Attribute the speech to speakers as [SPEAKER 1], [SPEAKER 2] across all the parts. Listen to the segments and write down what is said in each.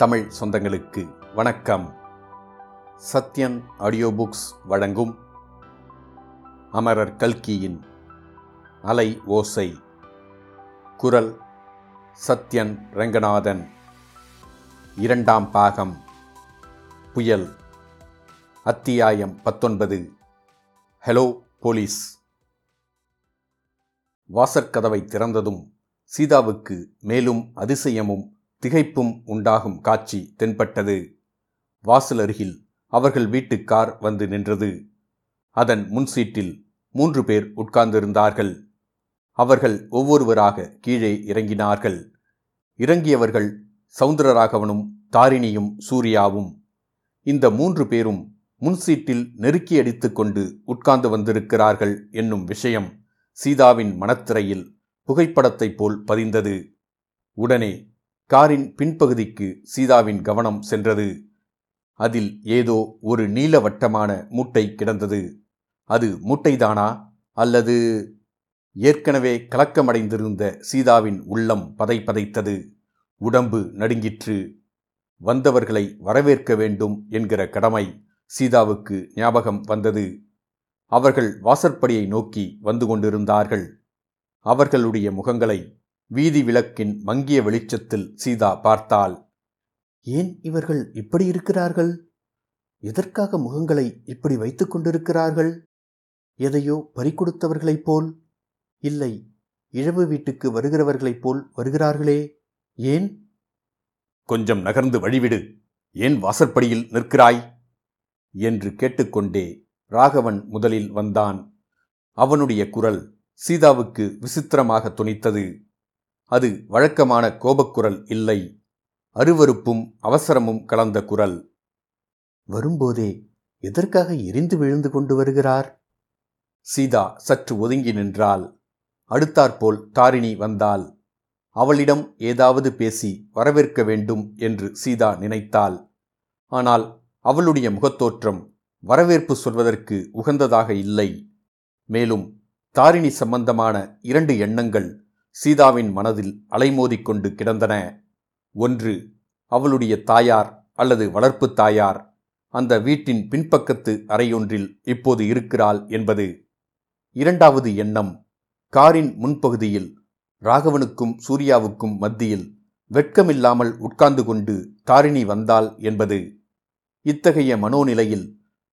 [SPEAKER 1] தமிழ் சொந்தங்களுக்கு வணக்கம். Sathyan audio books வழங்கும் அமரர் கல்கியின் அலை ஓசை. குரல் சத்யன் ரங்கநாதன். இரண்டாம் பாகம். புயல். அத்தியாயம் பத்தொன்பது. Hello police. வாசற்கதவை திறந்ததும் சீதாவுக்கு மேலும் அதிசயமும் திகைப்பும் உண்டாகும் காட்சி தென்பட்டது. வாசல் அருகில் அவர்கள் வீட்டு கார் வந்து நின்றது. அதன் முன் சீட்டில் மூன்று பேர் உட்கார்ந்திருந்தார்கள். அவர்கள் ஒவ்வொருவராக கீழே இறங்கினார்கள். இறங்கியவர்கள் சவுந்தரராகவனும் தாரிணியும் சூர்யாவும். இந்த மூன்று பேரும் முன் சீட்டில் நெருக்கி அடித்துக்கொண்டு உட்கார்ந்து வந்திருக்கிறார்கள் என்னும் விஷயம் சீதாவின் மனத்திரையில் புகைப்படத்தைப் போல் பதிந்தது. உடனே காரின் பின்பகுதிக்கு சீதாவின் கவனம் சென்றது. அதில் ஏதோ ஒரு நீலவட்டமான மூட்டை கிடந்தது. அது மூட்டைதானா? அல்லது ஏற்கனவே கலக்கமடைந்திருந்த சீதாவின் உள்ளம் பதை பதைத்தது. உடம்பு நடுங்கிற்று. வந்தவர்களை வரவேற்க வேண்டும் என்கிற கடமை சீதாவுக்கு ஞாபகம் வந்தது. அவர்கள் வாசற்படியை நோக்கி வந்து கொண்டிருந்தார்கள். அவர்களுடைய முகங்களை வீதி விளக்கின் மங்கிய வெளிச்சத்தில் சீதா பார்த்தாள்.
[SPEAKER 2] ஏன் இவர்கள் இப்படி இருக்கிறார்கள்? எதற்காக முகங்களை இப்படி வைத்துக் கொண்டிருக்கிறார்கள்? எதையோ பறிகொடுத்தவர்களைப் போல். இல்லை இழவு வீட்டுக்கு வருகிறவர்களைப் போல் வருகிறார்களே. ஏன்?
[SPEAKER 1] கொஞ்சம் நகர்ந்து வழிவிடு. ஏன் வாசற்படியில் நிற்கிறாய்? என்று கேட்டுக்கொண்டே ராகவன் முதலில் வந்தான். அவனுடைய குரல் சீதாவுக்கு விசித்திரமாக துணித்தது. அது வழக்கமான கோபக்குரல் இல்லை. அருவருப்பும் அவசரமும் கலந்த குரல்.
[SPEAKER 2] வரும்போதே எதற்காக எரிந்து விழுந்து கொண்டு வருகிறார்?
[SPEAKER 1] சீதா சற்று ஒதுங்கி நின்றாள். அடுத்தாற்போல் தாரிணி வந்தாள். அவளிடம் ஏதாவது பேசி வரவேற்க வேண்டும் என்று சீதா நினைத்தாள். ஆனால் அவளுடைய முகத்தோற்றம் வரவேற்பு சொல்வதற்கு உகந்ததாக இல்லை. மேலும் தாரிணி சம்பந்தமான இரண்டு எண்ணங்கள் சீதாவின் மனதில் அலைமோதிக்கொண்டு கிடந்தன. ஒன்று அவளுடைய தாயார் அல்லது வளர்ப்பு தாயார் அந்த வீட்டின் பின்பக்கத்து அறையொன்றில் இப்போது இருக்கிறாள் என்பது. இரண்டாவது எண்ணம் காரின் முன்பகுதியில் ராகவனுக்கும் சூர்யாவுக்கும் மத்தியில் வெட்கமில்லாமல் உட்கார்ந்து கொண்டு தாரிணி வந்தாள் என்பது. இத்தகைய மனோநிலையில்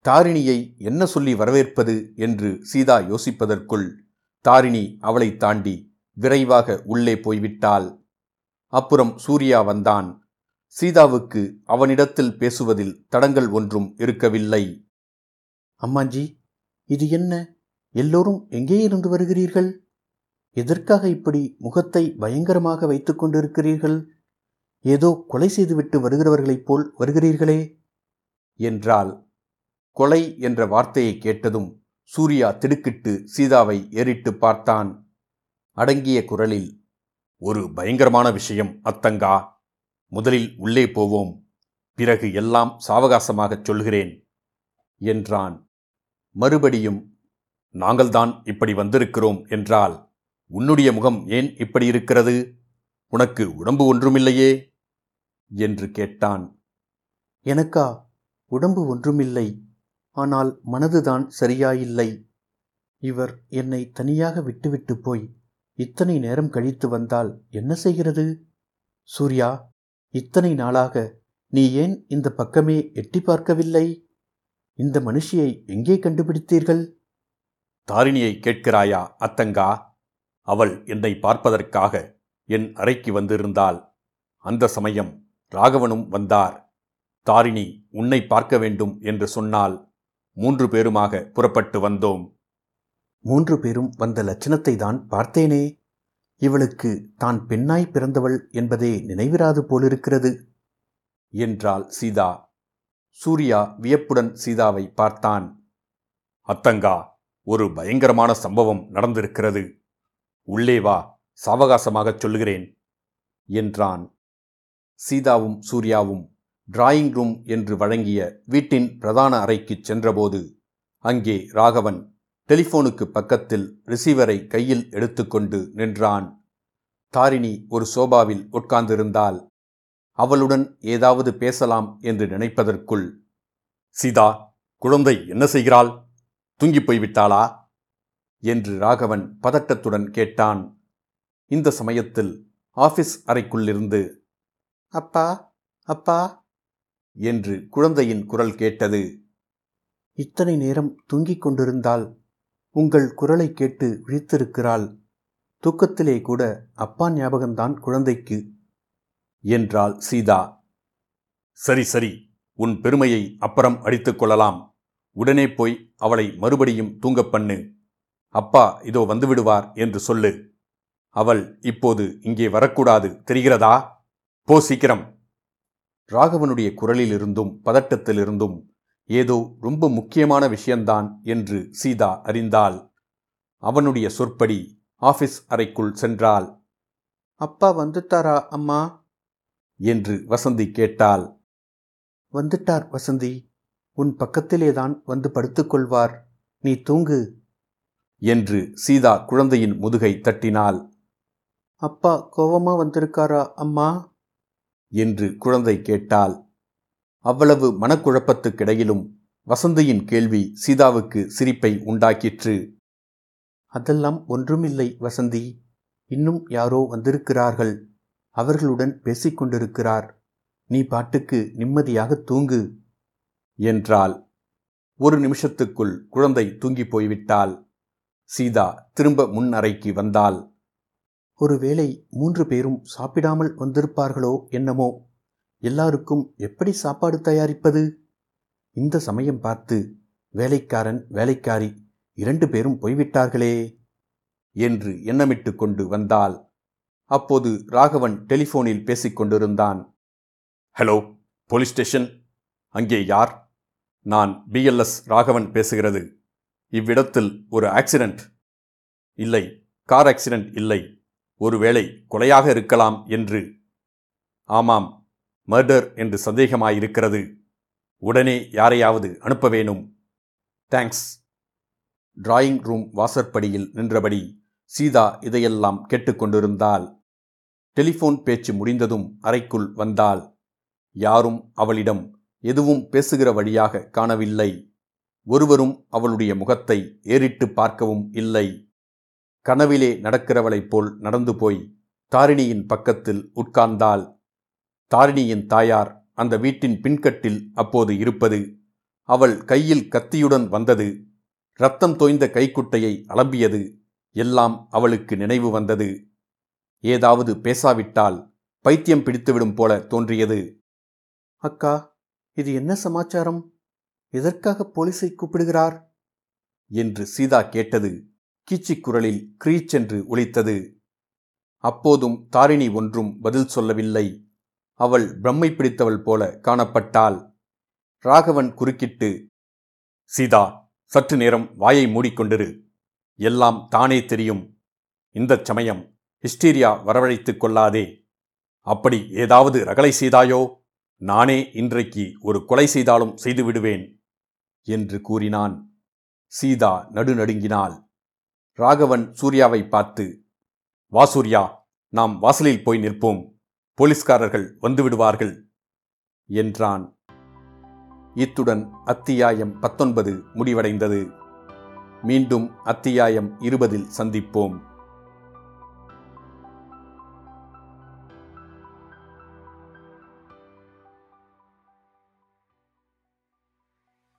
[SPEAKER 1] தாரிணியை என்ன சொல்லி வரவேற்பது என்று சீதா யோசிப்பதற்குள் தாரிணி அவளை தாண்டி விரைவாக உள்ளே போய்விட்டாள். அப்புறம் சூர்யா வந்தான். சீதாவுக்கு அவனிடத்தில் பேசுவதில் தடங்கள் ஒன்றும் இருக்கவில்லை.
[SPEAKER 2] அம்மாஞ்சி இது என்ன? எல்லோரும் எங்கே இருந்து வருகிறீர்கள்? எதற்காக இப்படி முகத்தை பயங்கரமாக வைத்துக் கொண்டிருக்கிறீர்கள்? ஏதோ கொலை செய்துவிட்டு வருகிறவர்களைப் போல் வருகிறீர்களே?
[SPEAKER 1] என்றாள். கொலை என்ற வார்த்தையை கேட்டதும் சூர்யா திடுக்கிட்டு சீதாவை ஏறிட்டு பார்த்தான். அடங்கிய குரலில் ஒரு பயங்கரமான விஷயம் அத்தங்கா! முதலில் உள்ளே போவோம் பிறகு எல்லாம் சாவகாசமாகச் சொல்கிறேன் என்றான். மறுபடியும் நாங்கள்தான் இப்படி வந்திருக்கிறோம் என்றால் உன்னுடைய முகம் ஏன் இப்படி இருக்கிறது? உனக்கு உடம்பு ஒன்றுமில்லையே? என்று கேட்டான்.
[SPEAKER 2] எனக்கா? உடம்பு ஒன்றுமில்லை. ஆனால் மனதுதான் சரியாயில்லை. இவர் என்னை தனியாக விட்டுவிட்டு போய் இத்தனை நேரம் கழித்து வந்தால் என்ன செய்கிறது? சூர்யா இத்தனை நாளாக நீ ஏன் இந்த பக்கமே எட்டி பார்க்கவில்லை? இந்த மனுஷியை எங்கே கண்டுபிடித்தீர்கள்?
[SPEAKER 1] தாரிணியை கேட்கிறாயா அத்தங்கா? அவள் என்னை பார்ப்பதற்காக என் அறைக்கு வந்திருந்தாள். அந்த சமயம் ராகவனும் வந்தார். தாரிணி உன்னை பார்க்க வேண்டும் என்று சொன்னால் மூன்று பேருமாக புறப்பட்டு வந்தோம்.
[SPEAKER 2] மூன்று பேரும் வந்த லட்சணத்தை தான் பார்த்தேனே. இவளுக்கு தான் பெண்ணாய் பிறந்தவள் என்பதே நினைவிராது போலிருக்கிறது.
[SPEAKER 1] என்றாள் சீதா. சூர்யா வியப்புடன் சீதாவை பார்த்தான். அத்தங்கா ஒரு பயங்கரமான சம்பவம் நடந்திருக்கிறது. உள்ளே வா சாவகாசமாகச் சொல்லுகிறேன் என்றான். சீதாவும் சூர்யாவும் டிராயிங் ரூம் என்று வழங்கிய வீட்டின் பிரதான அறைக்குச் சென்றபோது அங்கே ராகவன் டெலிஃபோனுக்கு பக்கத்தில் ரிசீவரை கையில் எடுத்துக்கொண்டு நின்றான். தாரிணி ஒரு சோபாவில் உட்கார்ந்திருந்தாள். அவளுடன் ஏதாவது பேசலாம் என்று நினைப்பதற்குள் சீதா குழந்தை என்ன செய்கிறாள்? தூங்கிப் போய்விட்டாளா என்று ராகவன் பதட்டத்துடன் கேட்டான். இந்த சமயத்தில் ஆபீஸ் அறைக்குள்ளிருந்து அப்பா அப்பா என்று குழந்தையின் குரல் கேட்டது.
[SPEAKER 2] இத்தனை நேரம் தூங்கிக் கொண்டிருந்தால் உங்கள் குரலை கேட்டு விழித்திருக்கிறாள். தூக்கத்திலே கூட அப்பா ஞாபகம்தான் குழந்தைக்கு.
[SPEAKER 1] என்றாள் சீதா. சரி சரி உன் பெருமையை அப்புறம் அடித்துக் கொள்ளலாம். உடனே போய் அவளை மறுபடியும் தூங்கப் பண்ணு. அப்பா இதோ வந்துவிடுவார் என்று சொல்லு. அவள் இப்போது இங்கே வரக்கூடாது தெரிகிறதா? போ சீக்கிரம். ராகவனுடைய குரலிலிருந்தும் பதட்டத்திலிருந்தும் ஏதோ ரொம்ப முக்கியமான விஷயம்தான் என்று சீதா அறிந்தாள். அவனுடைய சொற்படி ஆபீஸ் அறைக்குள் சென்றாள்.
[SPEAKER 2] அப்பா வந்துட்டாரா அம்மா?
[SPEAKER 1] என்று வசந்தி கேட்டாள்.
[SPEAKER 2] வந்துட்டார் வசந்தி. உன் பக்கத்திலேதான் வந்து படுத்துக்கொள்வார் நீ தூங்கு.
[SPEAKER 1] என்று சீதா குழந்தையின் முதுகை தட்டினாள்.
[SPEAKER 2] அப்பா கோவமா வந்திருக்காரா அம்மா?
[SPEAKER 1] என்று குழந்தை கேட்டாள். அவ்வளவு மனக்குழப்பத்துக்கிடையிலும் வசந்தியின் கேள்வி சீதாவுக்கு சிரிப்பை உண்டாக்கிற்று.
[SPEAKER 2] அதெல்லாம் ஒன்றுமில்லை வசந்தி. இன்னும் யாரோ வந்திருக்கிறார்கள். அவர்களுடன் பேசிக் கொண்டிருக்கிறார். நீ பாட்டுக்கு நிம்மதியாக தூங்கு.
[SPEAKER 1] என்றாள். ஒரு நிமிஷத்துக்குள் குழந்தை தூங்கிப் போய்விட்டாள். சீதா திரும்ப முன் அறைக்கு வந்தாள்.
[SPEAKER 2] ஒருவேளை மூன்று பேரும் சாப்பிடாமல் வந்திருப்பார்களோ என்னமோ? எல்லாருக்கும் எப்படி சாப்பாடு தயாரிப்பது? இந்த சமயம் பார்த்து வேலைக்காரன் வேலைக்காரி இரண்டு பேரும் போய்விட்டார்களே
[SPEAKER 1] என்று எண்ணமிட்டு கொண்டு வந்தால் அப்போது ராகவன் டெலிபோனில் பேசிக்கொண்டிருந்தான் ஹலோ போலீஸ் ஸ்டேஷன். அங்கே யார்? நான் பிஎல்எஸ் ராகவன் பேசுகிறது. இவ்விடத்தில் ஒரு ஆக்சிடென்ட். இல்லை கார் ஆக்சிடென்ட் இல்லை. ஒருவேளை கொலையாக இருக்கலாம் என்று. ஆமாம் மர்டர் என்று சந்தேகமாயிருக்கிறது. உடனே யாரையாவது அனுப்ப வேணும்? தேங்க்ஸ் டிராயிங் ரூம் வாசற்படியில் நின்றபடி சீதா இதையெல்லாம் கேட்டுக்கொண்டிருந்தாள். டெலிஃபோன் பேச்சு முடிந்ததும் அறைக்குள் வந்தாள். யாரும் அவளிடம் எதுவும் பேசுகிற வழியாக காணவில்லை. ஒருவரும் அவளுடைய முகத்தை ஏறிட்டு பார்க்கவும் இல்லை. கனவிலே நடக்கிறவளைப் போல் நடந்து போய் தாரிணியின் பக்கத்தில் உட்கார்ந்தாள். தாரிணியின் தாயார் அந்த வீட்டின் பின்கட்டில் அப்போது இருப்பது. அவள் கையில் கத்தியுடன் வந்தது. ரத்தம் தோய்ந்த கைக்குட்டையை அலம்பியது. எல்லாம் அவளுக்கு நினைவு வந்தது. ஏதாவது பேசாவிட்டால் பைத்தியம் பிடித்துவிடும் போல தோன்றியது.
[SPEAKER 2] அக்கா இது என்ன சமாச்சாரம்? எதற்காக போலீஸை கூப்பிடுகிறார்?
[SPEAKER 1] என்று சீதா கேட்டது. கீச்சிக் குரலில் கிரீச் என்று ஒலித்தது. அப்போதும் தாரிணி ஒன்றும் பதில் சொல்லவில்லை. அவள் பிரம்மை பிடித்தவள் போல காணப்பட்டாள். ராகவன் குறுக்கிட்டு சீதா சற்று நேரம் வாயை மூடிக்கொண்டிரு. எல்லாம் தானே தெரியும். இந்தச் சமயம் ஹிஸ்டீரியா வரவழைத்துக் கொள்ளாதே. அப்படி ஏதாவது ரகளை செய்தாயோ? நானே இன்றைக்கு ஒரு கொலை செய்தாலும் செய்துவிடுவேன் என்று கூறினான். சீதா நடுநடுங்கினாள். ராகவன் சூர்யாவை பார்த்து வா சூர்யா நாம் வாசலில் போய் நிற்போம். போலீஸ்காரர்கள் வந்துவிடுவார்கள் என்றான். இத்துடன் அத்தியாயம் பத்தொன்பது முடிவடைந்தது. மீண்டும் அத்தியாயம் இருபதில் சந்திப்போம்.